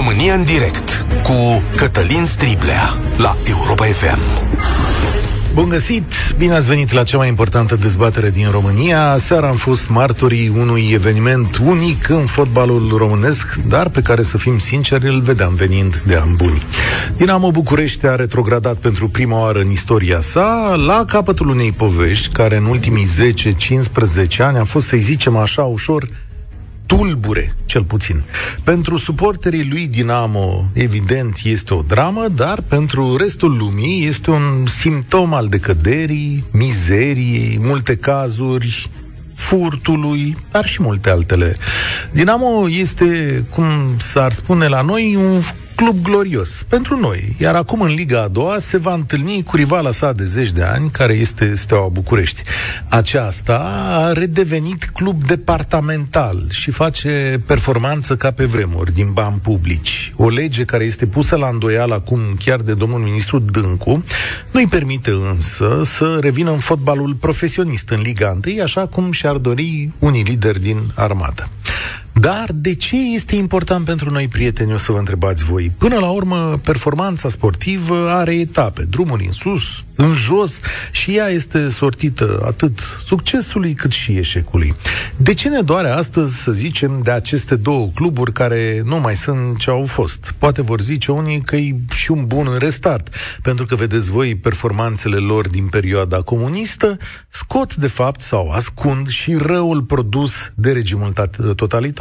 România în direct cu Cătălin Striblea la Europa FM. Bun găsit! Bine ați venit la cea mai importantă dezbatere din România. Seara am fost martorii unui eveniment unic în fotbalul românesc, dar pe care, să fim sinceri, îl vedeam venind de ani buni. Dinamo București a retrogradat pentru prima oară în istoria sa la capătul unei povești care în ultimii 10-15 ani a fost, să-i zicem așa, ușor tulbure, cel puțin. Pentru suporterii lui Dinamo, evident, este o dramă, dar pentru restul lumii este un simptom al decăderii, mizeriei, multe cazuri, furtului, dar și multe altele. Dinamo este, cum s-ar spune la noi, un club glorios pentru noi. Iar acum în Liga a doua se va întâlni cu rivala sa de zeci de ani, care este Steaua București. Aceasta a redevenit club departamental și face performanță ca pe vremuri din bani publici. O lege care este pusă la îndoială acum chiar de domnul ministru Dâncu nu-i permite însă să revină în fotbalul profesionist în Liga 1, așa cum și-ar dori unii lideri din armată. Dar de ce este important pentru noi, prieteni, o să vă întrebați voi? Până la urmă, performanța sportivă are etape, drumuri în sus, în jos și ea este sortită atât succesului cât și eșecului. De ce ne doare astăzi, să zicem, de aceste două cluburi care nu mai sunt ce au fost? Poate vor zice unii că e și un bun restart, pentru că vedeți voi performanțele lor din perioada comunistă scot de fapt sau ascund și răul produs de regimul totalitar.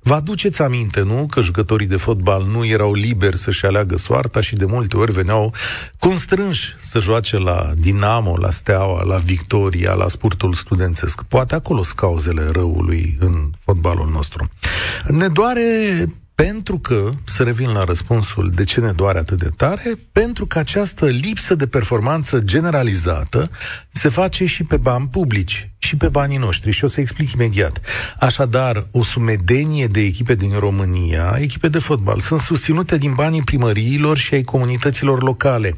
Vă aduceți aminte, nu, că jucătorii de fotbal nu erau liberi să-și aleagă soarta și de multe ori veneau constrânși să joace la Dinamo, la Steaua, la Victoria, la sportul studențesc. Poate acolo sunt cauzele răului în fotbalul nostru. Ne doare pentru că, să revin la răspunsul de ce ne doare atât de tare, pentru că această lipsă de performanță generalizată se face și pe bani publici și pe banii noștri și o să explic imediat. Așadar, o sumedenie de echipe din România, echipe de fotbal, sunt susținute din banii primăriilor și ai comunităților locale.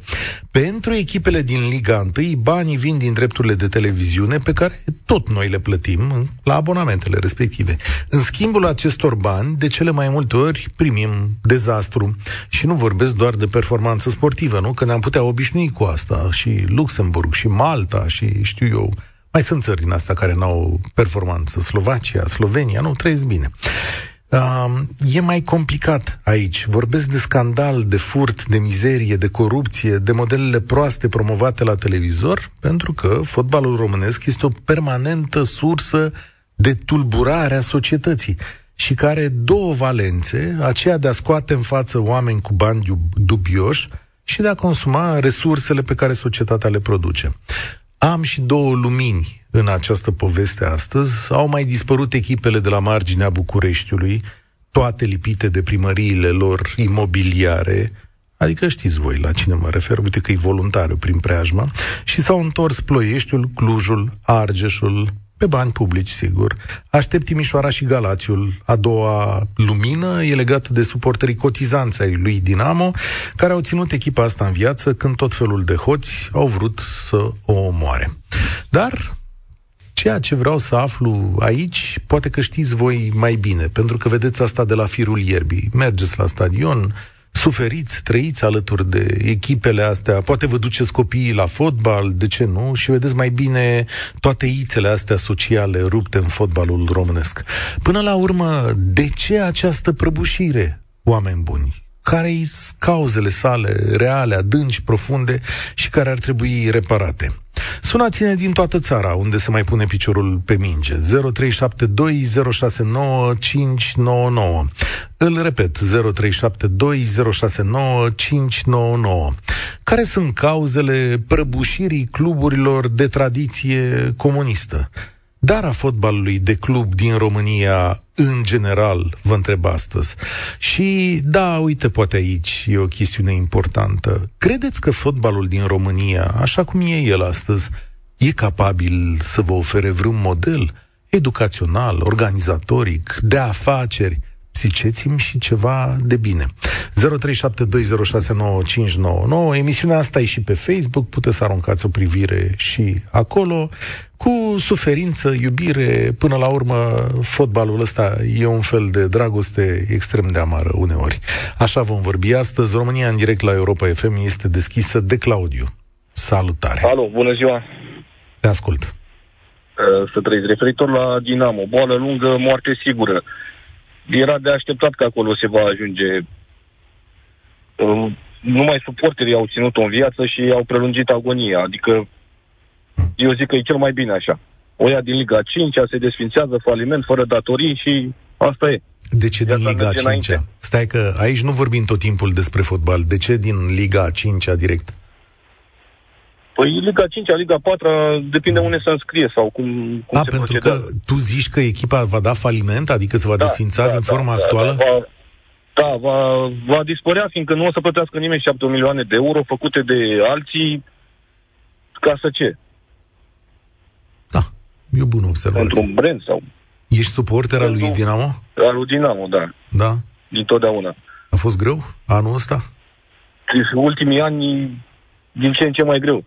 Pentru echipele din Liga 1, banii vin din drepturile de televiziune pe care tot noi le plătim la abonamentele respective. În schimbul acestor bani, de cele mai multe ori primim dezastru. Și nu vorbesc doar de performanță sportivă, nu? Că ne-am putea obișnui cu asta și Luxemburg și Malta și știu eu, mai sunt țări din astea care n-au performanță. Slovacia, Slovenia, nu, trăiesc bine. Uh, e mai complicat aici. Vorbesc de scandal, de furt, de mizerie, de corupție, de modelele proaste promovate la televizor, pentru că fotbalul românesc este o permanentă sursă de tulburare a societății și care are două valențe, aceea de a scoate în față oameni cu bani dubioși și de a consuma resursele pe care societatea le produce. Am și două lumini în această poveste astăzi. Au mai dispărut echipele de la marginea Bucureștiului, toate lipite de primăriile lor imobiliare, adică știți voi la cine mă refer, uite că e voluntariu prin preajma, și s-au întors Ploieștiul, Clujul, Argeșul, pe bani publici, sigur. Aștept Timișoara și Galațiul. A doua lumină e legată de suporterii cotizanți ai lui Dinamo, care au ținut echipa asta în viață când tot felul de hoți au vrut să o omoare. Dar ceea ce vreau să aflu aici, poate că știți voi mai bine, pentru că vedeți asta de la firul ierbii. Mergeți la stadion, suferiți, trăiți alături de echipele astea, poate vă duceți copiii la fotbal, de ce nu? Și vedeți mai bine toate ițele astea sociale rupte în fotbalul românesc. Până la urmă, de ce această prăbușire, oameni buni? Care sunt cauzele sale reale, adânci, profunde și care ar trebui reparate. Sunați-ne din toată țara, unde se mai pune piciorul pe minge. 0372069599. Îl repet, 0372069599. Care sunt cauzele prăbușirii cluburilor de tradiție comunistă? Dar a fotbalului de club din România în general, vă întreb astăzi. Și da, uite, poate aici e o chestiune importantă. Credeți că fotbalul din România, așa cum e el astăzi, e capabil să vă ofere vreun model educațional, organizatoric, de afaceri, ziceți-mi și ceva de bine. 0372069599. Emisiunea asta e și pe Facebook, puteți să aruncați o privire și acolo, cu suferință, iubire, până la urmă fotbalul ăsta e un fel de dragoste extrem de amară uneori. Așa vom vorbi astăzi. România în direct la Europa FM este deschisă de Claudiu. Salutare! Alo, bună ziua! Te ascult. Uh, să trăiți. Referitor la Dinamo, boală lungă, moarte sigură. Era de așteptat că acolo se va ajunge. Uh, numai suporterii au ținut-o în viață și au prelungit agonia. Adică eu zic că e cel mai bine așa. O ia din Liga 5 se desfințează faliment, fără datorii și asta e. De ce din Liga 5 Stai că aici nu vorbim tot timpul despre fotbal. De ce din Liga 5 direct? Păi Liga 5 Liga 4 depinde unde se înscrie sau cum, cum A, se pentru procedează. că tu zici că echipa va da faliment, adică se va da, desfința da, din da, forma da, actuală? Da, va, da va, va dispărea, fiindcă nu o să plătească nimeni 7 milioane de euro făcute de alții ca să ce? Da, e o bună observație. Pentru un brand sau... Ești suporter al lui Dinamo? Al lui Dinamo, da. Da? Din totdeauna. A fost greu anul ăsta? Ultimii ani din ce în ce mai greu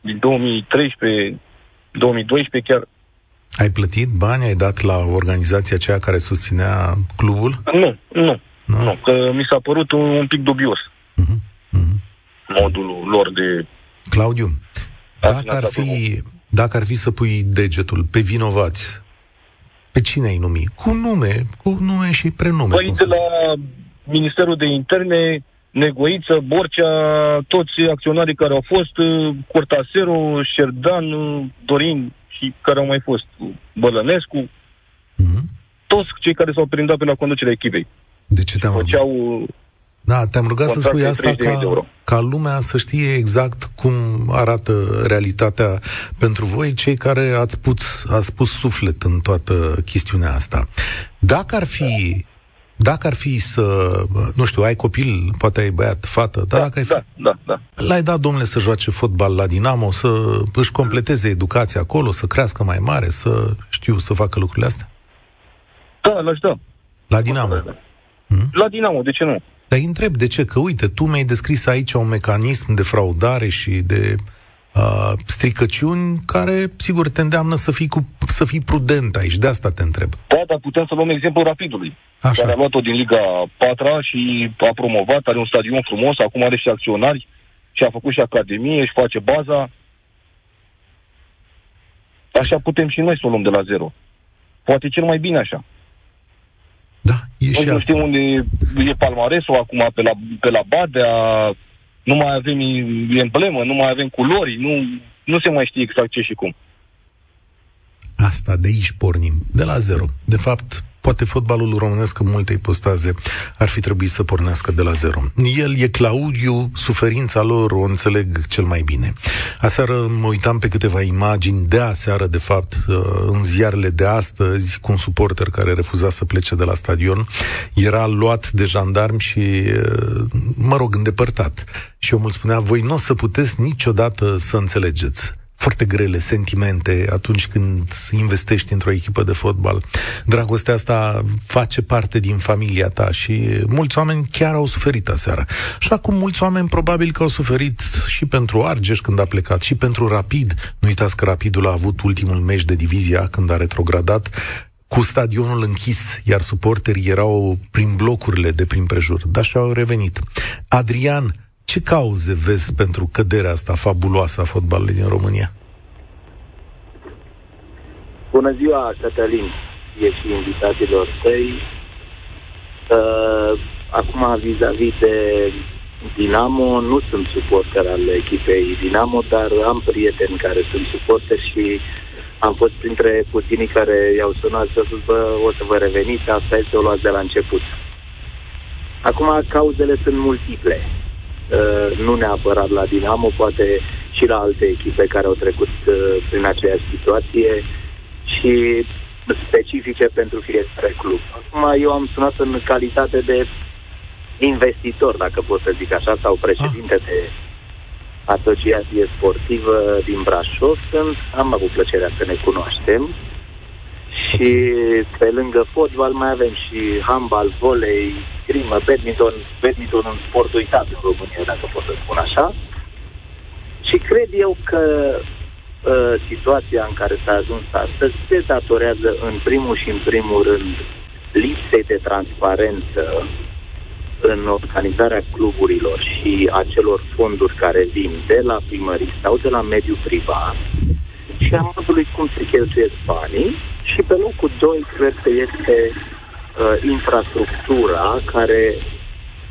din 2013, 2012 chiar. Ai plătit bani? Ai dat la organizația aceea care susținea clubul? Nu, nu. Nu, nu că mi s-a părut un, un pic dubios. Uh-huh, uh-huh. Modul lor de... Claudiu, dacă ar, fi, dacă ar fi să pui degetul pe vinovați, pe cine ai numi? Cu nume, cu nume și prenume. Păi de la Ministerul de Interne, Negoiță, Borcea, toți acționarii care au fost, uh, Cortasero, Șerdan, uh, Dorin și care au mai fost, Bălănescu, mm-hmm. toți cei care s-au prindat pe la conducerea echipei. De ce te-am făceau uh, da, te-am rugat să spui asta ca, ca lumea să știe exact cum arată realitatea pentru voi, cei care ați pus, ați pus suflet în toată chestiunea asta. Dacă ar fi dacă ar fi să, nu știu, ai copil, poate ai băiat, fată, dar da, dacă ai fi... Da, da, da. L-ai dat, domnule, să joace fotbal la Dinamo, să își completeze educația acolo, să crească mai mare, să știu, să facă lucrurile astea? Da, l-aș da. La Dinamo? Hmm? La Dinamo, de ce nu? Dar îi întreb de ce, că uite, tu mi-ai descris aici un mecanism de fraudare și de uh, stricăciuni care, sigur, te îndeamnă să fii, cu, să fii prudent aici. De asta te întreb. Da, dar putem să luăm exemplu Rapidului, Așa. care a luat-o din Liga 4 și a promovat, are un stadion frumos, acum are și acționari și a făcut și academie, și face baza. Așa putem și noi să o luăm de la zero. Poate cel mai bine așa. Da, e și nu asta. știu unde e palmaresul acum pe la, pe la Badea, nu mai avem emblemă, nu mai avem culori, nu, nu se mai știe exact ce și cum. Asta, de aici pornim, de la zero. De fapt, poate fotbalul românesc în multe ipostaze ar fi trebuit să pornească de la zero. El e Claudiu, suferința lor o înțeleg cel mai bine. Aseară mă uitam pe câteva imagini de aseară, de fapt, uh, în ziarele de astăzi, cu un suporter care refuza să plece de la stadion. Era luat de jandarmi și, uh, mă rog, îndepărtat. Și omul spunea, voi nu o să puteți niciodată să înțelegeți foarte grele sentimente atunci când investești într-o echipă de fotbal. Dragostea asta face parte din familia ta și mulți oameni chiar au suferit aseară. Așa cum mulți oameni probabil că au suferit și pentru Argeș când a plecat, și pentru Rapid. Nu uitați că Rapidul a avut ultimul meci de divizia când a retrogradat cu stadionul închis, iar suporterii erau prin blocurile de prin prejur, dar și-au revenit. Adrian, ce cauze vezi pentru căderea asta fabuloasă a fotbalului din România? Bună ziua, Cătălin, e și invitațiilor tăi. Uh, acum, vis-a-vis de Dinamo, nu sunt suporter al echipei Dinamo, dar am prieteni care sunt suporteri și am fost printre puținii care i-au sunat să spus, bă, o să vă reveniți, asta este o luați de la început. Acum, cauzele sunt multiple. Uh, nu neapărat la Dinamo, poate și la alte echipe care au trecut uh, prin aceeași situație și specifice pentru fiecare club. Acum eu am sunat în calitate de investitor, dacă pot să zic așa, sau președinte ah. de asociație sportivă din Brașov. Sunt, am avut plăcerea să ne cunoaștem. Și pe lângă fotbal mai avem și handbal, volei, grimă, badminton, badminton un sport uitat în România, dacă pot să spun așa. Și cred eu că situația în care s-a ajuns astăzi se datorează în primul și în primul rând lipsei de transparență în organizarea cluburilor și a celor fonduri care vin de la primării sau de la mediul privat și a modului cum se cheltuiesc banii și pe locul 2 cred că este uh, infrastructura care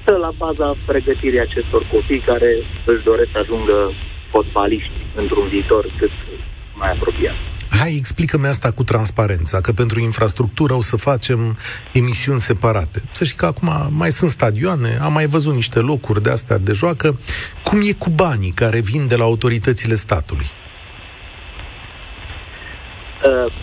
stă la baza pregătirii acestor copii care își doresc să ajungă fotbaliști într-un viitor cât mai apropiat. Hai, explică-mi asta cu transparența, că pentru infrastructură o să facem emisiuni separate. Să știi că acum mai sunt stadioane, am mai văzut niște locuri de astea de joacă. Cum e cu banii care vin de la autoritățile statului? Uh,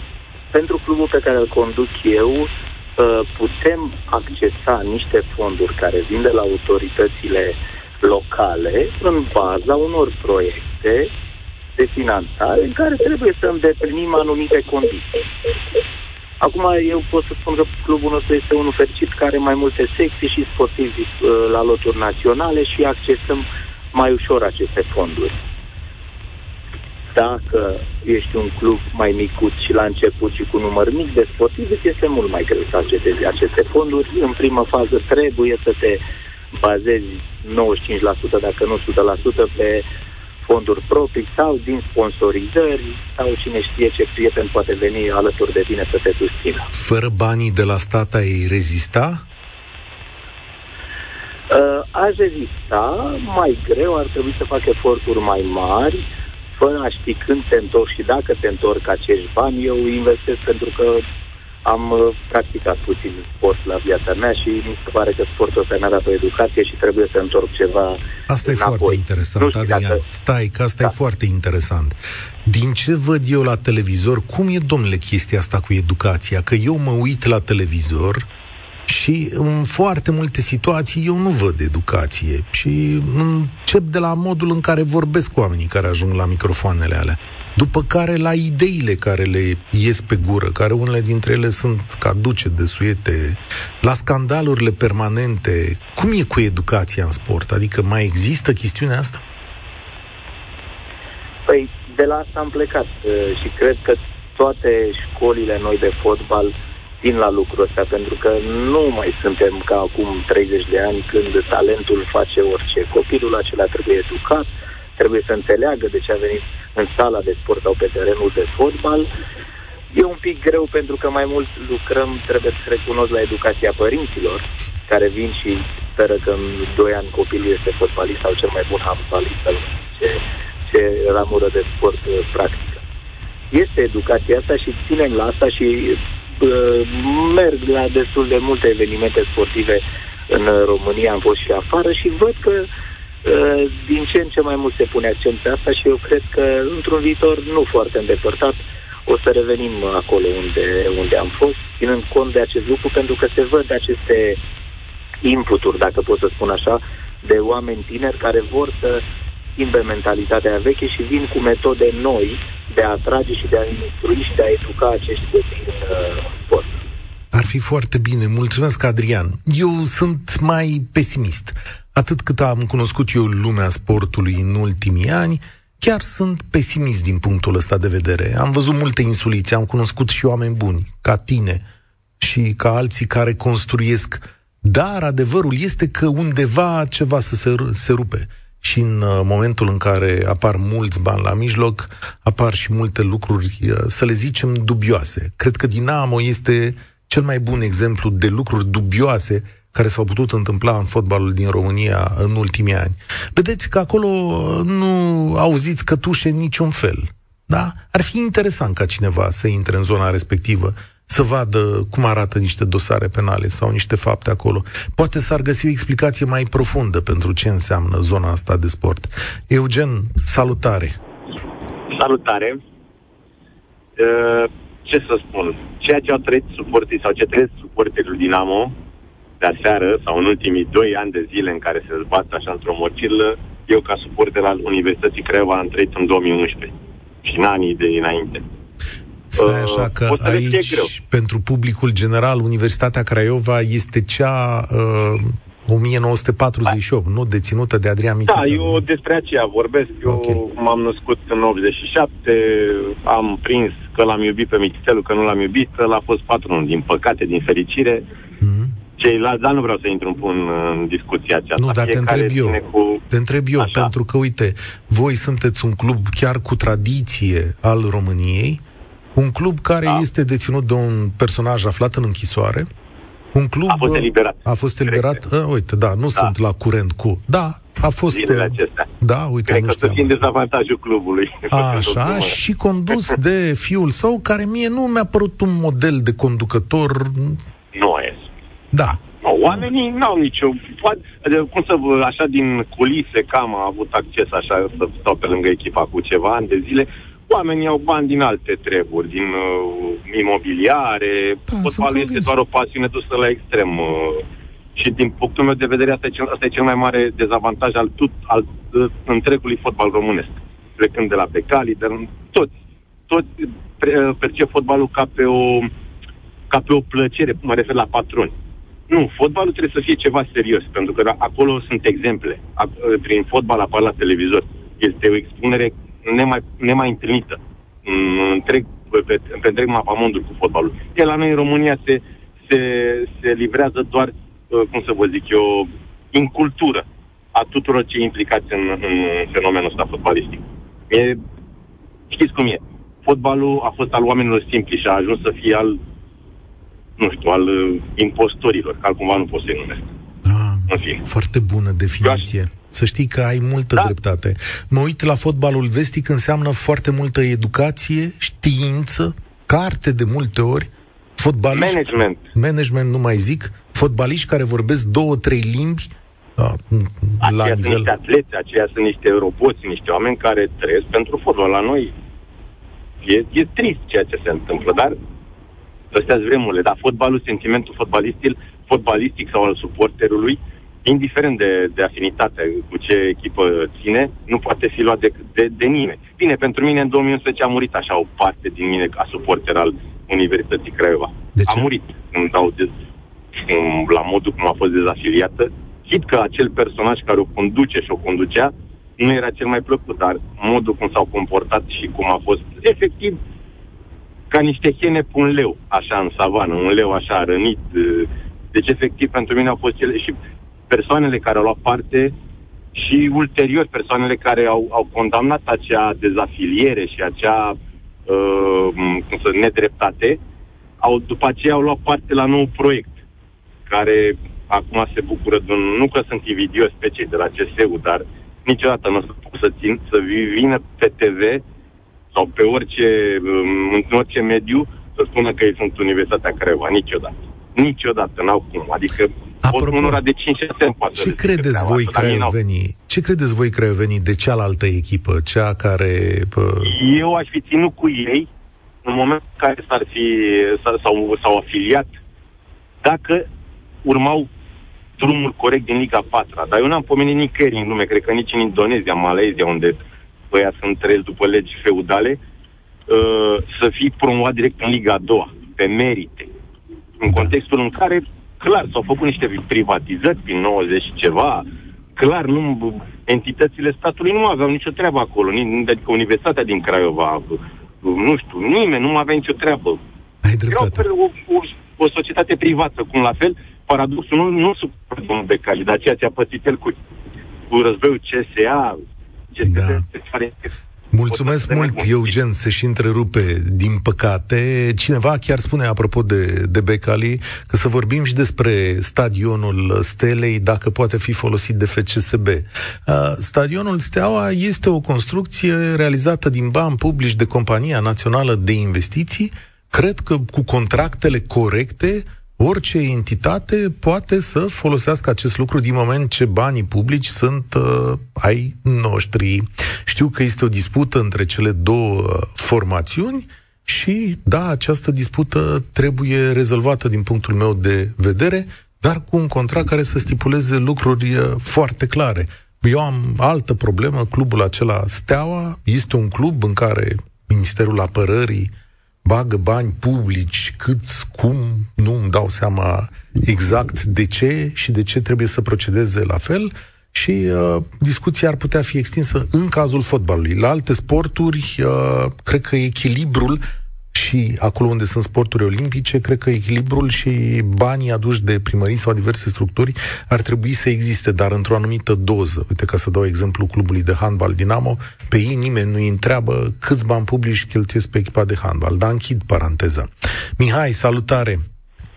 pentru clubul pe care îl conduc eu, uh, putem accesa niște fonduri care vin de la autoritățile locale în baza unor proiecte de finanțare în care trebuie să îndeplinim anumite condiții. Acum eu pot să spun că clubul nostru este unul fericit care are mai multe secții și sportivi uh, la loturi naționale și accesăm mai ușor aceste fonduri. Dacă ești un club mai micut și la început și cu număr mic de sportivi, este mult mai greu să accesezi aceste fonduri. În primă fază trebuie să te bazezi 95%, dacă nu 100%, pe fonduri proprii sau din sponsorizări sau cine știe ce prieten poate veni alături de tine să te susțină. Fără banii de la stat ai rezista? Uh, aș rezista mai greu, ar trebui să fac eforturi mai mari, fără a ști când te întorci și dacă te întorc acești bani, eu investesc pentru că am uh, practicat puțin sport la viața mea și mi se pare că sportul ăsta mi-a dat o educație și trebuie să întorc ceva Asta înapoi. e foarte interesant, Adrian. Dacă... Stai, că asta da. e foarte interesant. Din ce văd eu la televizor, cum e, domnule, chestia asta cu educația? Că eu mă uit la televizor și în foarte multe situații eu nu văd educație și încep de la modul în care vorbesc oamenii care ajung la microfoanele alea după care la ideile care le ies pe gură, care unele dintre ele sunt caduce, desuete, la scandalurile permanente. Cum e cu educația în sport? Adică mai există chestiunea asta? Păi, de la asta am plecat uh, și cred că toate școlile noi de fotbal țin la lucrul ăsta, pentru că nu mai suntem ca acum 30 de ani când talentul face orice. Copilul acela trebuie educat, trebuie să înțeleagă de ce a venit în sala de sport sau pe terenul de fotbal. E un pic greu pentru că mai mult lucrăm, trebuie să recunosc la educația părinților, care vin și speră că în 2 ani copilul este fotbalist sau cel mai bun handbalist sau ce, ce ramură de sport uh, practică. Este educația asta și ținem la asta și uh, merg la destul de multe evenimente sportive în România, am fost și afară și văd că uh, Uh, din ce în ce mai mult se pune accent pe asta și eu cred că într-un viitor nu foarte îndepărtat o să revenim acolo unde, unde am fost, ținând cont de acest lucru, pentru că se văd aceste inputuri, dacă pot să spun așa, de oameni tineri care vor să schimbe mentalitatea veche și vin cu metode noi de a atrage și de a instrui și de a educa acești copii în uh, sport. Ar fi foarte bine. Mulțumesc, Adrian. Eu sunt mai pesimist atât cât am cunoscut eu lumea sportului în ultimii ani, chiar sunt pesimist din punctul ăsta de vedere. Am văzut multe insulițe, am cunoscut și oameni buni, ca tine și ca alții care construiesc. Dar adevărul este că undeva ceva să se, se rupe. Și în uh, momentul în care apar mulți bani la mijloc, apar și multe lucruri, uh, să le zicem, dubioase. Cred că Dinamo este cel mai bun exemplu de lucruri dubioase care s-au putut întâmpla în fotbalul din România în ultimii ani. Vedeți că acolo nu auziți cătușe în niciun fel. Da? Ar fi interesant ca cineva să intre în zona respectivă, să vadă cum arată niște dosare penale sau niște fapte acolo. Poate s-ar găsi o explicație mai profundă pentru ce înseamnă zona asta de sport. Eugen, salutare! Salutare! Uh, ce să spun? Ceea ce au trăit suportii sau ce trăiesc suporterii Dinamo de aseară sau în ultimii doi ani de zile în care se zbat așa într-o morcilă, eu ca suporter al Universității Craiova am trăit în 2011 și în anii de înainte. Stai așa că uh, aici, pentru publicul general, Universitatea Craiova este cea uh, 1948, nu deținută de Adrian Mitita. Da, eu despre aceea vorbesc. Eu okay. m-am născut în 87, am prins că l-am iubit pe Mititelu, că nu l-am iubit, l a fost patronul, din păcate, din fericire. Mm-hmm. Ceilalți, dar nu vreau să intru în, în discuția aceasta. Nu, dar te întreb eu, cu... te întreb eu, Așa. pentru că, uite, voi sunteți un club chiar cu tradiție al României, un club care da. este deținut de un personaj aflat în închisoare, un club a fost eliberat. A fost eliberat? A, uite, da, nu da. sunt la curent cu. Da, a fost... Zilele acestea. Da, uite, Cred nu că să dezavantajul clubului. Așa, și condus de fiul său, care mie nu mi-a părut un model de conducător... Nu e. Da. No, oamenii n-au nicio... Poate, cum să vă, așa din culise, cam a avut acces așa să stau pe lângă echipa cu ceva ani de zile, oamenii au bani din alte treburi, din uh, imobiliare, da, fotbalul este doar o pasiune dusă la extrem. Uh, și din punctul meu de vedere, asta e cel, asta e cel mai mare dezavantaj al, tut, al uh, întregului fotbal românesc. Plecând de la Becali, de toți, toți pre, uh, percep fotbalul ca pe o ca pe o plăcere, mă refer la patroni. Nu, fotbalul trebuie să fie ceva serios, pentru că acolo sunt exemple. Prin fotbal apar la televizor. Este o expunere nemai, nemai întâlnită în întreg, pe, pe, pe întreg mapamondul cu fotbalul. E la noi în România se, se, se livrează doar, uh, cum să vă zic eu, în cultură a tuturor cei implicați în, în fenomenul ăsta fotbalistic. E, știți cum e? Fotbalul a fost al oamenilor simpli și a ajuns să fie al, nu știu, al uh, impostorilor, că altcumva nu pot să-i numesc. Ah, în fine. Foarte bună definiție. Eu aș, să știi că ai multă da. dreptate. Mă uit la fotbalul vestic, înseamnă foarte multă educație, știință, carte de multe ori, fotbaliști... Management. Management, nu mai zic. Fotbaliști care vorbesc două, trei limbi, da, la aceia nivel... sunt niște atleti, aceia sunt niște europoți, niște oameni care trăiesc pentru fotbal. La noi e, e trist ceea ce se întâmplă, dar astea vremurile. Dar fotbalul, sentimentul fotbalistic, fotbalistic sau al suporterului, uh, indiferent de, de afinitate cu ce echipă ține, nu poate fi luat de, de, de nimeni. Bine, pentru mine în 2011 a murit așa o parte din mine ca suporter al Universității Craiova. De ce? A murit când dau de, la modul cum a fost dezafiliată. Chit că acel personaj care o conduce și o conducea nu era cel mai plăcut, dar modul cum s-au comportat și cum a fost efectiv ca niște hene pe un leu, așa în savană, un leu așa rănit. Deci efectiv pentru mine au fost cele și persoanele care au luat parte și ulterior persoanele care au, au condamnat acea dezafiliere și acea uh, cum să, nedreptate, au, după aceea au luat parte la nou proiect, care acum se bucură de un... Nu că sunt invidios pe cei de la CSU, dar niciodată nu o să să, țin, să vină pe TV sau pe orice, um, în orice mediu să spună că ei sunt Universitatea Craiova. Niciodată. Niciodată, n-au cum. Adică Apropo, unora de 5-6 ani poate ce credeți voi craiovenii? Ce credeți voi craiovenii de cealaltă echipă, cea care... Pă... Eu aș fi ținut cu ei în momentul în care s-ar fi, s-au, s-au afiliat, dacă urmau drumul corect din Liga 4 Dar eu n-am pomenit nicăieri în lume, cred că nici în Indonezia, Malezia, unde băia sunt trăiesc după legi feudale, uh, să fii promovat direct în Liga 2 pe merite. În da. contextul în care clar, s-au făcut niște privatizări prin 90 și ceva, clar, nu, entitățile statului nu aveau nicio treabă acolo, adică Universitatea din Craiova, nu știu, nimeni nu avea nicio treabă. Ai dreptate. Erau o, o, o societate privată, cum la fel, paradoxul nu, nu supără domnul Becali, dar ceea ce a pățit el cu, cu războiul CSA, ce da. Mulțumesc mult, Eugen, se și întrerupe, din păcate. Cineva chiar spune, apropo de, de Becali, că să vorbim și despre stadionul Stelei, dacă poate fi folosit de FCSB. Uh, stadionul Steaua este o construcție realizată din bani publici de Compania Națională de Investiții. Cred că cu contractele corecte, orice entitate poate să folosească acest lucru din moment ce banii publici sunt uh, ai noștri. Știu că este o dispută între cele două formațiuni și, da, această dispută trebuie rezolvată din punctul meu de vedere, dar cu un contract care să stipuleze lucruri uh, foarte clare. Eu am altă problemă, clubul acela Steaua este un club în care Ministerul Apărării bagă bani publici, cât, cum, nu îmi dau seama exact de ce și de ce trebuie să procedeze la fel și uh, discuția ar putea fi extinsă în cazul fotbalului. La alte sporturi, uh, cred că echilibrul și acolo unde sunt sporturi olimpice, cred că echilibrul și banii aduși de primării sau diverse structuri ar trebui să existe, dar într-o anumită doză. Uite, ca să dau exemplu clubului de handbal Dinamo, pe ei nimeni nu îi întreabă câți bani publici cheltuiesc pe echipa de handbal, dar închid paranteza. Mihai, salutare!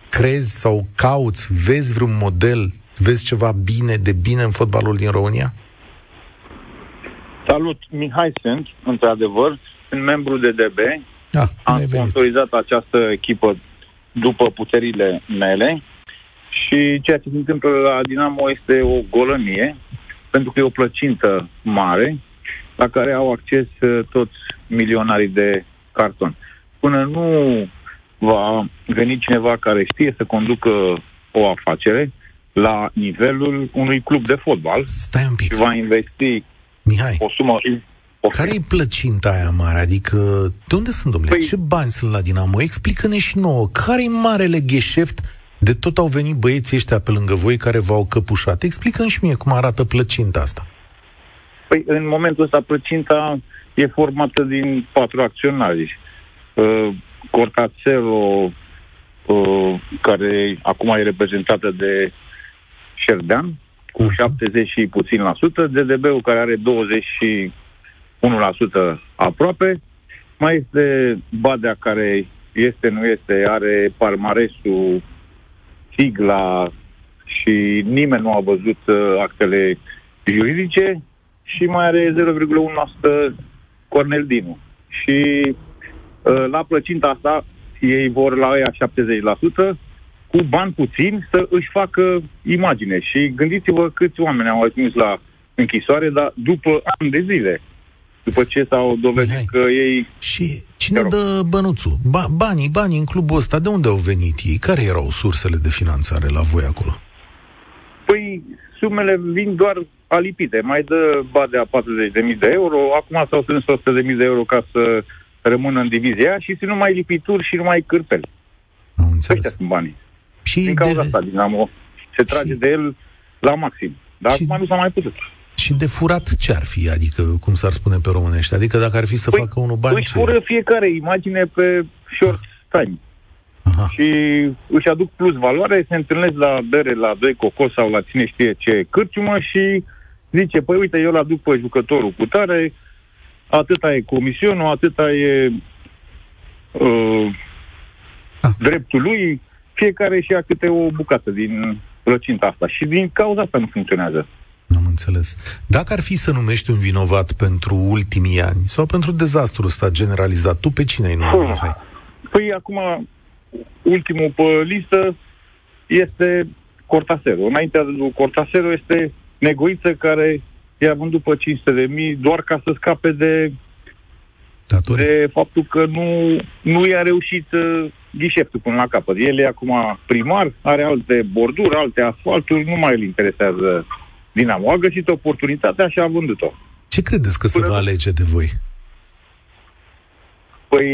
Crezi sau cauți, vezi vreun model, vezi ceva bine de bine în fotbalul din România? Salut, Mihai sunt, într-adevăr, sunt membru de DB, da, am sponsorizat această echipă după puterile mele și ceea ce se întâmplă la Dinamo este o golănie, pentru că e o plăcintă mare la care au acces uh, toți milionarii de carton. Până nu va veni cineva care știe să conducă o afacere la nivelul unui club de fotbal Stai un pic. și va investi Mihai. o sumă care e plăcinta aia mare? Adică, de unde sunt, domnule? Păi... Ce bani sunt la Dinamo? Explică-ne și nouă. care e marele gheșeft de tot au venit băieții ăștia pe lângă voi care v-au căpușat? Explică-mi și mie cum arată plăcinta asta. Păi, în momentul ăsta, plăcinta e formată din patru acționari. Uh, Cortațelo, uh, care acum e reprezentată de Șerdean, cu uh-huh. 70 și puțin la sută, DDB-ul care are 20 și 1% aproape. Mai este Badea care este, nu este, are parmaresul, sigla și nimeni nu a văzut uh, actele juridice și mai are 0,1% Cornel Dinu. Și uh, la plăcinta asta ei vor la ea 70% cu bani puțini să își facă imagine. Și gândiți-vă câți oameni au ajuns la închisoare, dar după ani de zile după ce s-au dovedit Mihai. că ei... Și cine dă bănuțul? Ba- banii, banii în clubul ăsta, de unde au venit ei? Care erau sursele de finanțare la voi acolo? Păi, sumele vin doar alipite. Mai dă Badea 40.000 de euro, acum s-au strâns 100.000 de euro ca să rămână în divizia și sunt numai lipituri și numai cârpeli. Am înțeles. Ăștia sunt banii. Și Din cauza de... asta, Dinamo se trage și... de el la maxim. Dar și... acum nu s-a mai putut. Și de furat ce ar fi, adică, cum s-ar spune pe românește? Adică dacă ar fi să păi, facă unul bani... Își fură fiecare imagine pe short ah. time. Aha. Și își aduc plus valoare, se întâlnesc la bere, la doi cocos sau la cine știe ce cârciumă și zice, păi uite, eu la aduc pe jucătorul cu tare, atâta e comisionul, atâta e uh, ah. dreptul lui, fiecare și ia câte o bucată din plăcinta asta. Și din cauza asta nu funcționează. Am înțeles. Dacă ar fi să numești un vinovat pentru ultimii ani sau pentru dezastrul ăsta generalizat, tu pe cine ai numit, Mihai? Păi acum, ultimul pe listă este Cortasero. Înaintea lui Cortasero este Negoiță care i-a vândut pe 500 de mii doar ca să scape de, Datori. de faptul că nu, nu i-a reușit uh, ghișeptul până la capăt. El e acum primar, are alte borduri, alte asfalturi, nu mai îl interesează Dinamo. A găsit oportunitatea și a vândut-o. Ce credeți că Până se va alege de voi? Păi,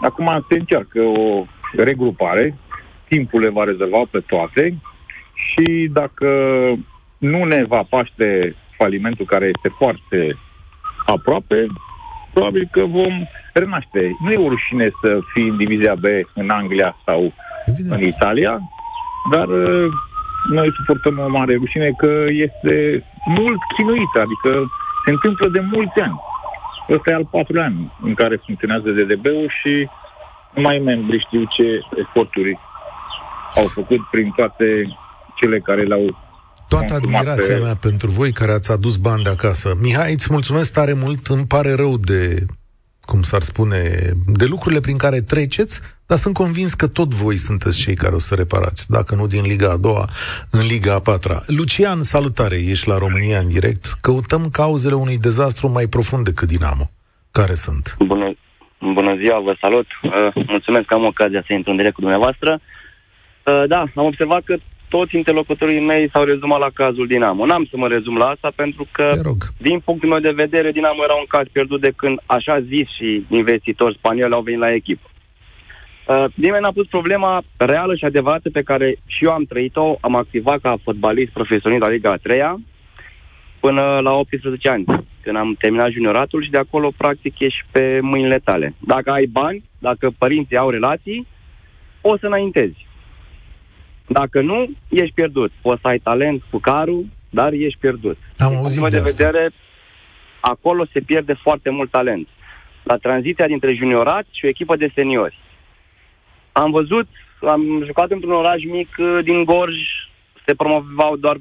acum se încearcă o regrupare, timpul le va rezolva pe toate și dacă nu ne va paște falimentul care este foarte aproape, probabil că vom renaște. Nu e o rușine să fii în divizia B în Anglia sau Evident. în Italia, dar noi suportăm o mare rușine că este mult chinuită, adică se întâmplă de mulți ani. Ăsta e al patrulea an în care funcționează DDB-ul și numai membrii știu ce eforturi au făcut prin toate cele care le-au Toată admirația pe... mea pentru voi care ați adus bani de acasă. Mihai, îți mulțumesc tare mult, îmi pare rău de cum s-ar spune, de lucrurile prin care treceți, dar sunt convins că tot voi sunteți cei care o să reparați, dacă nu din Liga a doua, în Liga a patra. Lucian, salutare, ești la România în direct. Căutăm cauzele unui dezastru mai profund decât Dinamo. Care sunt? Bună, bună ziua, vă salut. Uh, mulțumesc că am ocazia să intru în direct cu dumneavoastră. Uh, da, am observat că toți interlocutorii mei s-au rezumat la cazul Dinamo. N-am să mă rezum la asta pentru că, din punctul meu de vedere, Dinamo era un caz pierdut de când, așa zis, și investitori spanioli au venit la echipă. Uh, nimeni n-a pus problema reală și adevărată pe care și eu am trăit-o. Am activat ca fotbalist profesionist la Liga a 3 până la 18 ani, când am terminat junioratul și de acolo, practic, ești pe mâinile tale. Dacă ai bani, dacă părinții au relații, o să înaintezi. Dacă nu, ești pierdut. Poți să ai talent cu carul, dar ești pierdut. Am auzit de, de asta. vedere, acolo se pierde foarte mult talent. La tranziția dintre juniorat și o echipă de seniori. Am văzut, am jucat într-un oraș mic uh, din Gorj, se promovau doar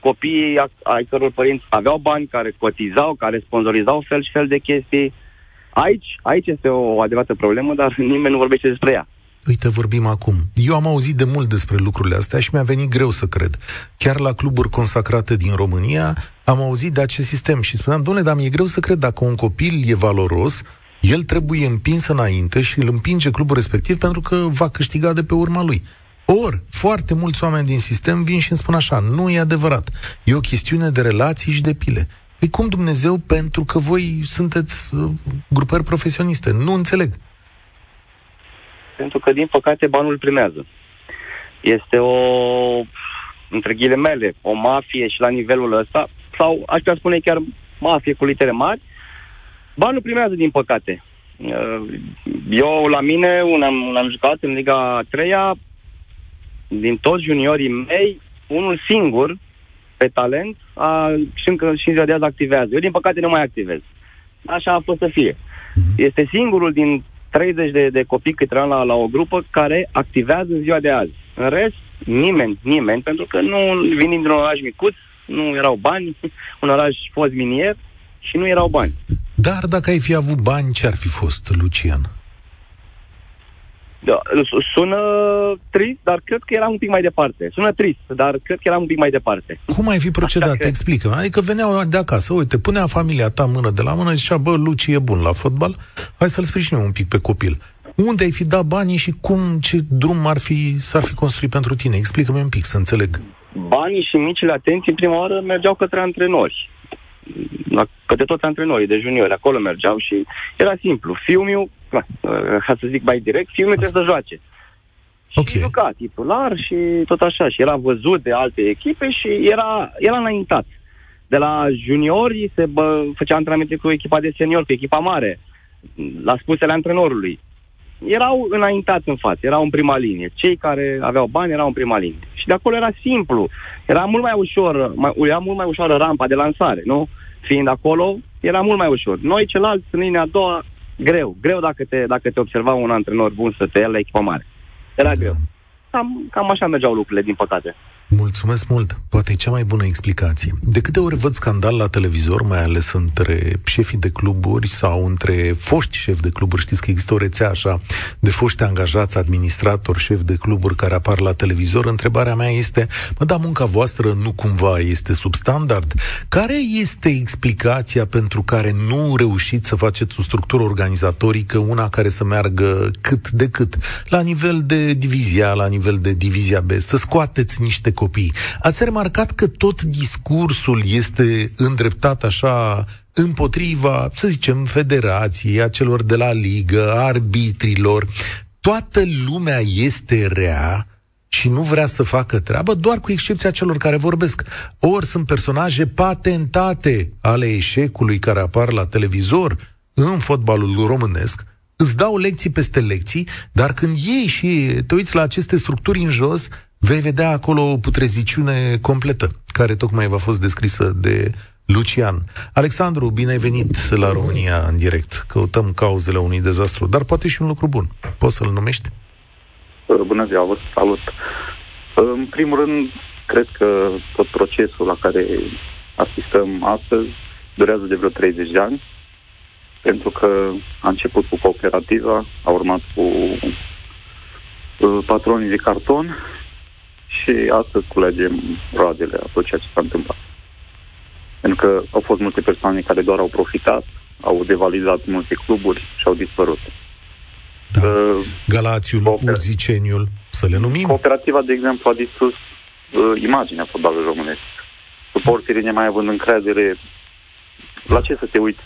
copiii a- ai căror părinți aveau bani, care cotizau, care sponsorizau fel și fel de chestii. Aici, aici este o adevărată problemă, dar nimeni nu vorbește despre ea. Uite, vorbim acum. Eu am auzit de mult despre lucrurile astea și mi-a venit greu să cred. Chiar la cluburi consacrate din România am auzit de acest sistem și spuneam, domnule, dar mi-e greu să cred dacă un copil e valoros, el trebuie împins înainte și îl împinge clubul respectiv pentru că va câștiga de pe urma lui. Ori, foarte mulți oameni din sistem vin și îmi spun așa, nu e adevărat. E o chestiune de relații și de pile. Păi cum Dumnezeu, pentru că voi sunteți uh, grupări profesioniste? Nu înțeleg. Pentru că, din păcate, banul îl primează. Este o, între ghilimele, o mafie și la nivelul ăsta, sau aș putea spune chiar mafie cu litere mari, banul primează, din păcate. Uh, Eu, la mine, un am, un am jucat în Liga a treia, din toți juniorii mei, unul singur, pe talent, a, și încă și în ziua de azi activează. Eu, din păcate, nu mai activez. Așa a fost să fie. Este singurul din 30 de, de copii cât eram la, la o grupă care activează în ziua de azi. În rest, nimeni, nimeni, pentru că nu vin dintr-un oraș micuț, nu erau bani, un oraș fost minier și nu erau bani. Dar dacă ai fi avut bani, ce ar fi fost, Lucian? Da, su- sună trist, dar cred că eram un pic mai departe. Sună trist, dar cred că eram un pic mai departe. Cum ai fi procedat? cred. Explică. Adică veneau de acasă, uite, punea familia ta mână de la mână și zicea, bă, Luci e bun la fotbal, hai să-l sprijinim un pic pe copil. Unde ai fi dat banii și cum, ce drum ar fi, s-ar fi construit pentru tine? Explică-mi un pic, să înțeleg. Banii și micile atenții, în prima oară, mergeau către antrenori. La, către toți antrenorii de juniori, acolo mergeau și era simplu. Fiul meu, na, ca să zic mai direct, fiul meu trebuie să joace. Și Ok. juca titular și tot așa. Și era văzut de alte echipe și era, era înaintat. De la juniori se bă, făcea antrenamente cu echipa de senior, cu echipa mare, la spusele antrenorului. Erau înaintați în față, erau în prima linie. Cei care aveau bani erau în prima linie. Și de acolo era simplu. Era mult mai ușor, mai, era mult mai ușoară rampa de lansare, nu? Fiind acolo, era mult mai ușor. Noi, ceilalți, în linia a doua, greu. Greu dacă te, dacă te observa un antrenor bun să te ia la echipa mare. Era greu. Cam, cam așa mergeau lucrurile, din păcate. Mulțumesc mult. Poate e cea mai bună explicație. De câte ori văd scandal la televizor, mai ales între șefii de cluburi sau între foști șefi de cluburi, știți că există o rețea așa de foști angajați, administratori, șefi de cluburi care apar la televizor, întrebarea mea este, mă, da, munca voastră nu cumva este substandard? Care este explicația pentru care nu reușiți să faceți o structură organizatorică, una care să meargă cât de cât, la nivel de divizia, la nivel de divizia B, să scoateți niște copii. Ați remarcat că tot discursul este îndreptat așa împotriva, să zicem, federației, a celor de la ligă, a arbitrilor. Toată lumea este rea și nu vrea să facă treabă, doar cu excepția celor care vorbesc. Ori sunt personaje patentate ale eșecului care apar la televizor în fotbalul românesc, îți dau lecții peste lecții, dar când iei și te uiți la aceste structuri în jos, vei vedea acolo o putreziciune completă, care tocmai v-a fost descrisă de Lucian. Alexandru, bine ai venit la România în direct. Căutăm cauzele unui dezastru, dar poate și un lucru bun. Poți să-l numești? Bună ziua, vă salut. În primul rând, cred că tot procesul la care asistăm astăzi durează de vreo 30 de ani, pentru că a început cu cooperativa, a urmat cu uh, patronii de carton și astăzi culegem roadele a tot ceea ce s-a întâmplat. Pentru că au fost multe persoane care doar au profitat, au devalizat multe cluburi și au dispărut. Da. Uh, Galațiul, Cooper- Urziceniul, să le numim? Cooperativa, de exemplu, a distrus uh, imaginea fotbalului românesc. Suporterii nemai având încredere. La ce să te uiți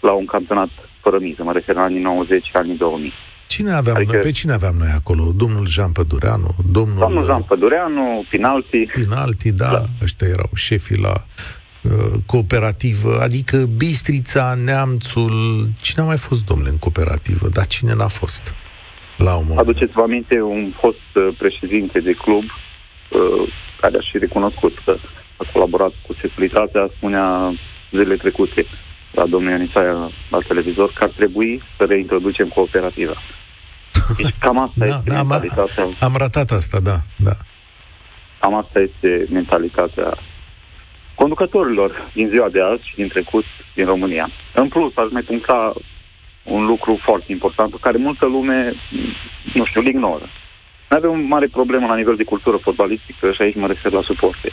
la un campionat fără miză? Mă refer la anii 90 anii 2000. Cine aveam adică... noi? Pe cine aveam noi acolo? Domnul Jean Pădureanu? Domnul, domnul Jean Pădureanu, Pinalti. Pinalti, da, da. Ăștia erau șefii la uh, cooperativă, adică Bistrița, Neamțul, cine a mai fost, domnule, în cooperativă? Dar cine n-a fost? La un moment. Aduceți-vă aminte un fost uh, președinte de club uh, care a și recunoscut că a colaborat cu securitatea, spunea zilele trecute la domnul Ionisaia la televizor că ar trebui să reintroducem cooperativa. Deci cam asta da, este da, mentalitatea. Am, am ratat asta, da, da. Cam asta este mentalitatea conducătorilor din ziua de azi și din trecut din România. În plus, aș mai puncta un lucru foarte important pe care multă lume, nu știu, îl ignoră. Noi avem o mare problemă la nivel de cultură fotbalistică și aici mă refer la suporte.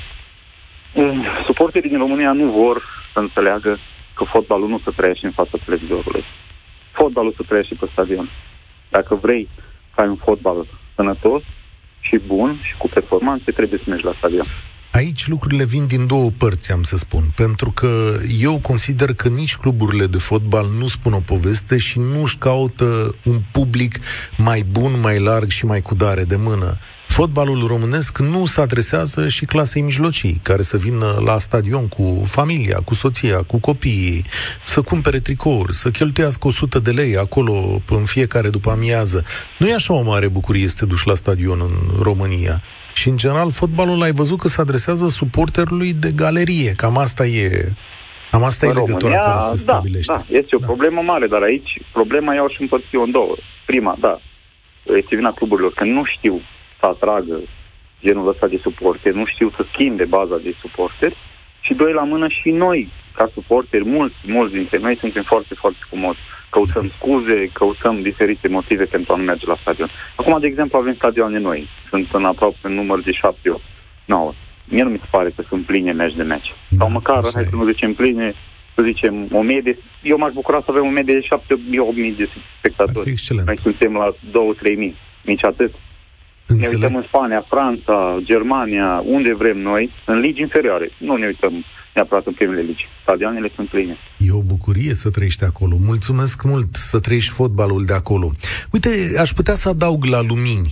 Suporterii din România nu vor să înțeleagă că fotbalul nu se trăiește în fața televizorului. Fotbalul se trăiește pe stadion. Dacă vrei să ai un fotbal sănătos și bun și cu performanțe, trebuie să mergi la stadion. Aici lucrurile vin din două părți, am să spun, pentru că eu consider că nici cluburile de fotbal nu spun o poveste și nu își caută un public mai bun, mai larg și mai cu dare de mână. Fotbalul românesc nu se adresează și clasei mijlocii, care să vină la stadion cu familia, cu soția, cu copiii, să cumpere tricouri, să cheltuiască 100 de lei acolo în fiecare după amiază. Nu e așa o mare bucurie să te duci la stadion în România. Și, în general, fotbalul ai văzut că se adresează suporterului de galerie. Cam asta e Cam asta în e legătura România, care se da, stabilește. Da, este o da. problemă mare, dar aici problema iau și împărți în două. Prima, da, este vina cluburilor, că nu știu să atragă genul ăsta de suporteri, nu știu să schimbe baza de suporteri și doi la mână și noi, ca suporteri, mulți, mulți dintre noi suntem foarte, foarte comodi. Căutăm scuze, căutăm diferite motive pentru a nu merge la stadion. Acum, de exemplu, avem stadioane noi. Sunt în aproape în număr de 7 8 9 Mie nu mi se pare că sunt pline meci de meci. Da, Sau măcar, hai să nu zicem pline, să zicem, o medie. Eu m-aș bucura să avem o medie de 7-8 de spectatori. Noi suntem la 2-3 mii. Nici atât. Înțeleg. Ne uităm în Spania, Franța, Germania, unde vrem noi, în ligi inferioare. Nu ne uităm neapărat în primele ligi. Stadioanele sunt pline. E o bucurie să trăiești acolo. Mulțumesc mult să trăiești fotbalul de acolo. Uite, aș putea să adaug la lumini.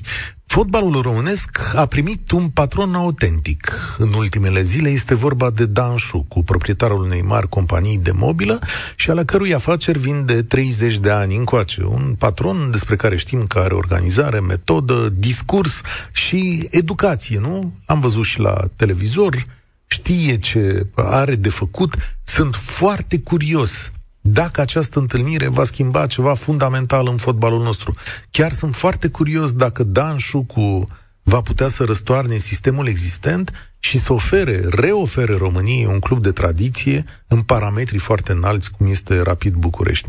Fotbalul românesc a primit un patron autentic. În ultimele zile este vorba de Dan cu proprietarul unei mari companii de mobilă și ale cărui afaceri vin de 30 de ani încoace. Un patron despre care știm că are organizare, metodă, discurs și educație, nu? Am văzut și la televizor, știe ce are de făcut. Sunt foarte curios dacă această întâlnire va schimba ceva fundamental în fotbalul nostru. Chiar sunt foarte curios dacă Dan Șucu va putea să răstoarne sistemul existent și să ofere, reofere României un club de tradiție în parametri foarte înalți, cum este Rapid București.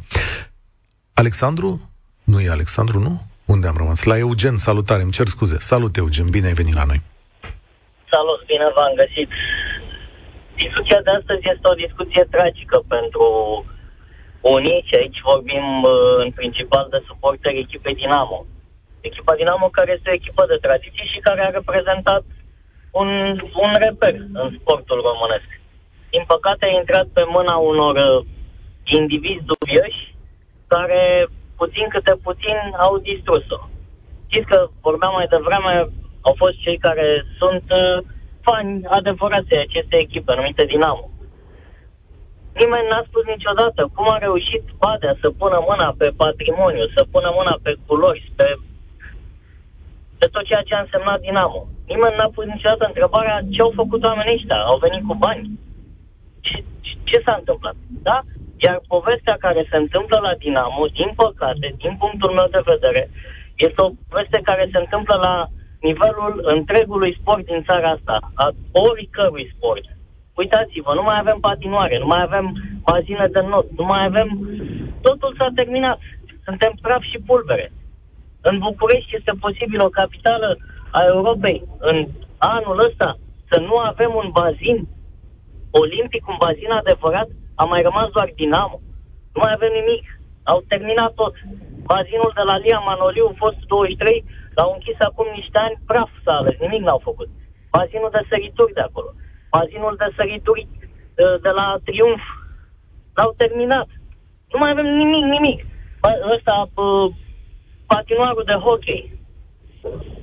Alexandru? Nu e Alexandru, nu? Unde am rămas? La Eugen, salutare, îmi cer scuze. Salut, Eugen, bine ai venit la noi. Salut, bine v-am găsit. Discuția de astăzi este o discuție tragică pentru uniți și aici vorbim uh, în principal de suporteri echipei Dinamo. Echipa Dinamo care este o echipă de tradiție și care a reprezentat un, un reper în sportul românesc. Din păcate a intrat pe mâna unor uh, indivizi dubioși care puțin câte puțin au distrus-o. Știți că vorbeam mai devreme, au fost cei care sunt uh, fani adevărați acestei echipe numite Dinamo. Nimeni n-a spus niciodată cum a reușit Badea să pună mâna pe patrimoniu, să pună mâna pe culori, pe, pe tot ceea ce a însemnat Dinamo. Nimeni n-a pus niciodată întrebarea ce au făcut oamenii ăștia. Au venit cu bani. Ce, ce, ce s-a întâmplat? Da? Iar povestea care se întâmplă la Dinamo, din păcate, din punctul meu de vedere, este o poveste care se întâmplă la nivelul întregului sport din țara asta, a oricărui sport uitați-vă, nu mai avem patinoare, nu mai avem bazine de not, nu mai avem... Totul s-a terminat. Suntem praf și pulbere. În București este posibil o capitală a Europei în anul ăsta să nu avem un bazin olimpic, un bazin adevărat, a mai rămas doar Dinamo. Nu mai avem nimic. Au terminat tot. Bazinul de la Lia Manoliu, fost 23, l-au închis acum niște ani, praf s-a ales, nimic n-au făcut. Bazinul de sărituri de acolo bazinul de sărituri de la Triumf. L-au terminat. Nu mai avem nimic, nimic. Ăsta, patinoarul de hockey.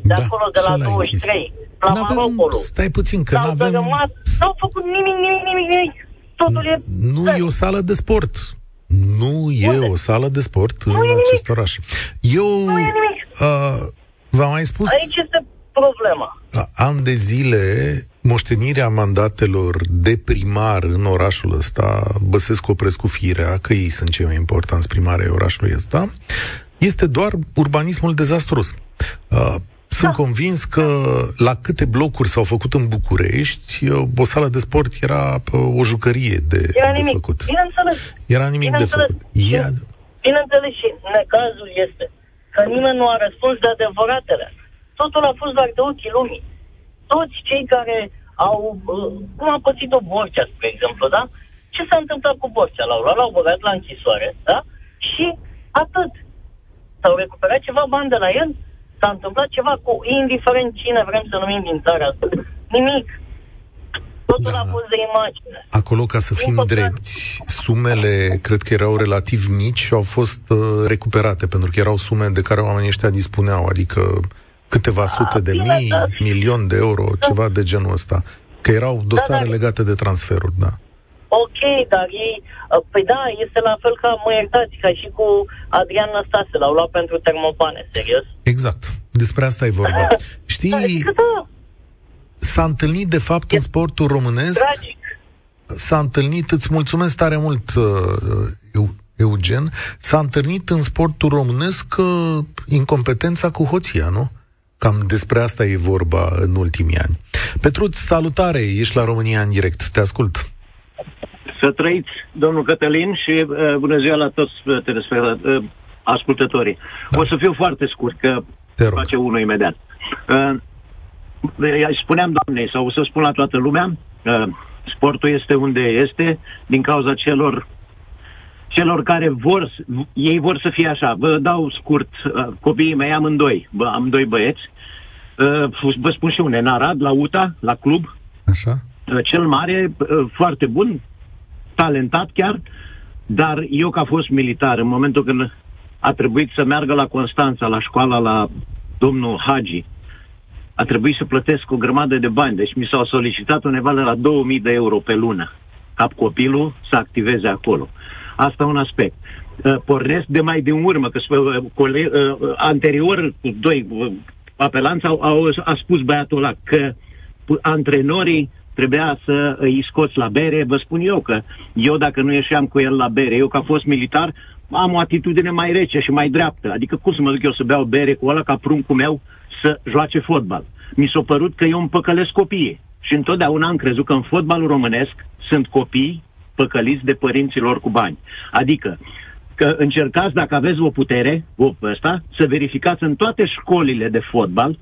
De Da, acolo, de și la ăla e 23, la N-avem, Maropolul. stai puțin, că S-au n-avem... dărâmat, n-au făcut nimic, nimic, nimic, nimic. Totul e... Nu e o sală de sport. Nu e Unde? o sală de sport în Nu e nimic. acest oraș. Eu Nu e nimic. uh, v-am mai spus Aici este problema. a- ani de zile moștenirea mandatelor de primar în orașul ăsta, Băsescu Oprescu Firea, că ei sunt cei mai importanți primari ai orașului ăsta, este doar urbanismul dezastruos. Uh, sunt Da. convins că la câte blocuri s-au făcut în București, uh, o sală de sport era uh, o jucărie de, Era de nimic. făcut. Bineînțeles. Era nimic de Bineînțeles. făcut. Și, Ia, bineînțeles și necazul este că nimeni nu a răspuns de adevăratele. Totul a fost doar de ochii lumii. Toți cei care au, uh, cum a pățit-o Borcea, spre exemplu, da? Ce s-a întâmplat cu Borcea? L-au luat, l-au băgat la închisoare, da? Și atât. S-au recuperat ceva bani de la el? S-a întâmplat ceva cu, indiferent cine vrem să numim din țara asta. Nimic. Totul Da. a fost de imagine. Acolo, ca să fim Din păcate. drepți, sumele cred că erau relativ mici și au fost uh, recuperate, pentru că erau sume de care oamenii ăștia dispuneau, adică câteva sute de bine, mii, da. milion de euro, ceva de genul ăsta. Că erau dosare da. legate de transferuri, da. Ok, dar ei, uh, păi da, este la fel ca, mă iertați, ca și cu Adrian Năstase, l-au luat pentru termopane, serios. Exact. Despre asta e vorba. Știi, Adică da, s-a întâlnit de fapt în sportul românesc tragic. s-a întâlnit, îți mulțumesc tare mult, uh, Eu- Eugen, s-a întâlnit în sportul românesc uh, incompetența cu hoția, nu? Cam despre asta e vorba în ultimii ani. Petruț, salutare, ești la România în direct, te ascult. Să trăiți, domnul Cătălin, și uh, bună ziua la toți uh, telespecta- uh, ascultătorii. Da. O să fiu foarte scurt, că Te rog. face unul imediat. Uh, îi spuneam doamnei, sau o să spun la toată lumea, uh, sportul este unde este, din cauza celor celor care vor, s- ei vor să fie așa. Vă dau scurt, uh, copiii mei amândoi, bă, am doi băieți, uh, vă spun și unde, în Arad, la UTA, la club, Așa? Uh, cel mare, uh, foarte bun, talentat chiar, dar eu ca fost militar, în momentul când a trebuit să meargă la Constanța, la școala la domnul Hagi, a trebuit să plătesc o grămadă de bani, deci mi s-au solicitat undeva de la 2000 de euro pe lună, ca copilul să activeze acolo. Asta un aspect. Uh, Pornesc de mai din urmă, că uh, cole- uh, anterior, cu doi uh, apelanți, au, au, a spus băiatul ăla că p- antrenorii trebuia să îi scoți la bere. Vă spun eu că eu dacă nu ieșeam cu el la bere, eu ca fost militar, am o atitudine mai rece și mai dreaptă. Adică cum să mă duc eu să beau bere cu ăla ca pruncul meu să joace fotbal? Mi s-a părut că eu îmi păcălesc copiii. Și întotdeauna am crezut că în fotbalul românesc sunt copii păcăliți de părinților cu bani. Adică că încercați, dacă aveți o putere, o ăsta, să verificați în toate școlile de fotbal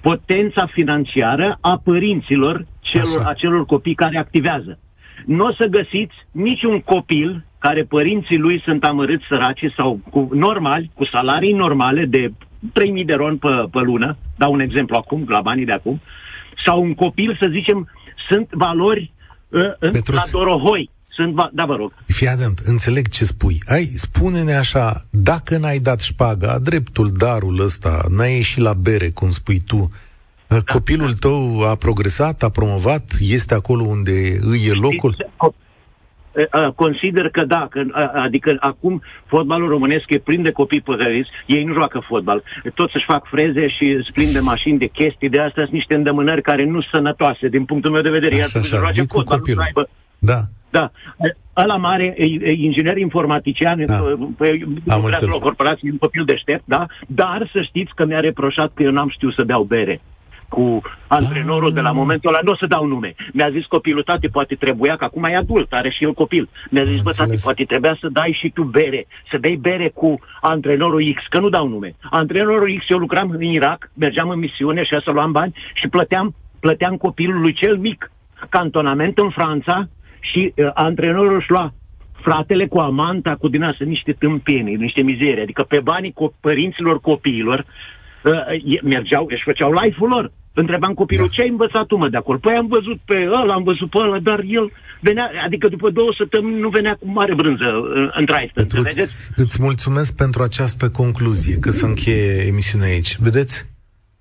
potența financiară a părinților celor, Așa. acelor copii care activează. Nu o să găsiți niciun copil care părinții lui sunt amărâți săraci sau cu normali, cu salarii normale de 3.000 de ron pe, pe lună, dau un exemplu acum, la banii de acum, sau un copil, să zicem, sunt valori uh, în, Petruț. la Dorohoi. Sunt, va- da, vă rog. Fii atent, înțeleg ce spui. Ai, spune-ne așa, dacă n-ai dat șpaga, dreptul, darul ăsta, n-ai ieșit la bere, cum spui tu, da. copilul tău a progresat, a promovat, este acolo unde îi e locul? Uh, uh, Consider că da, că, uh, adică acum fotbalul românesc e plin de copii păgăriți, ei nu joacă fotbal. Tot să-și fac freze și sunt plin de mașini, de chestii, de astea sunt niște îndemânări care nu sunt sănătoase din punctul meu de vedere. Ei ar Așa, trebui să așa, joace zic cu fotbal, nu să copilul. aibă- Da. Da. Ăla mare, e, e inginer informatician, Da. da. lucrează înțeles. la o corporație, un copil deștept, da? Dar să știți că mi-a reproșat că eu n-am știut să beau bere cu antrenorul de la momentul ăla, nu o să dau nume. Mi-a zis copilul, tati, poate trebuia, că acum e adult, are și el copil. Mi-a zis, Am bă, tati, înțeles. poate trebuia să dai și tu bere, să bei bere cu antrenorul X, că nu dau nume. Antrenorul X, eu lucram în Irak, mergeam în misiune și să luam bani și plăteam, plăteam copilului cel mic cantonament în Franța și uh, antrenorul își lua fratele cu amanta, cu din asta, niște tâmpenii, niște mizerie. Adică pe banii co- părinților copiilor uh, e- mergeau, își făceau life-ul lor. Întrebam copilul, Da. ce ai învățat tu, mă, de acolo? Păi am văzut pe ăla, am văzut pe ăla, dar el venea, adică după două săptămâni nu venea cu mare brânză în, în traistă, Petruț, înțelegeți? îți mulțumesc pentru această concluzie, că se încheie emisiunea aici. Vedeți?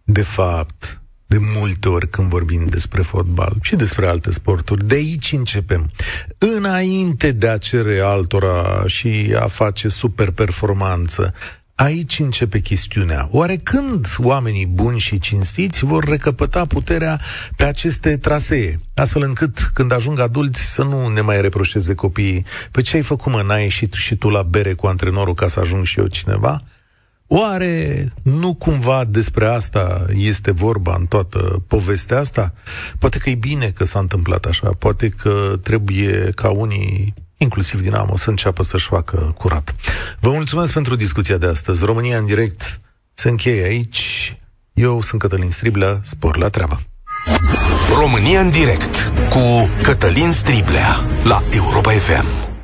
De fapt, de multe ori când vorbim despre fotbal și despre alte sporturi, de aici începem. Înainte de a cere altora și a face super performanță, Aici începe chestiunea. Oare când oamenii buni și cinstiți vor recăpăta puterea pe aceste trasee, astfel încât când ajung adulți să nu ne mai reproșeze copiii pe ce ai făcut mă, n-ai ieșit și tu la bere cu antrenorul ca să ajung și eu cineva? Oare nu cumva despre asta este vorba în toată povestea asta? Poate că e bine că s-a întâmplat așa, poate că trebuie ca unii inclusiv Dinamo, să înceapă să-și facă curat. Vă mulțumesc pentru discuția de astăzi. România în direct se încheie aici. Eu sunt Cătălin Striblea, spor la treabă. România în direct cu Cătălin Striblea la Europa FM.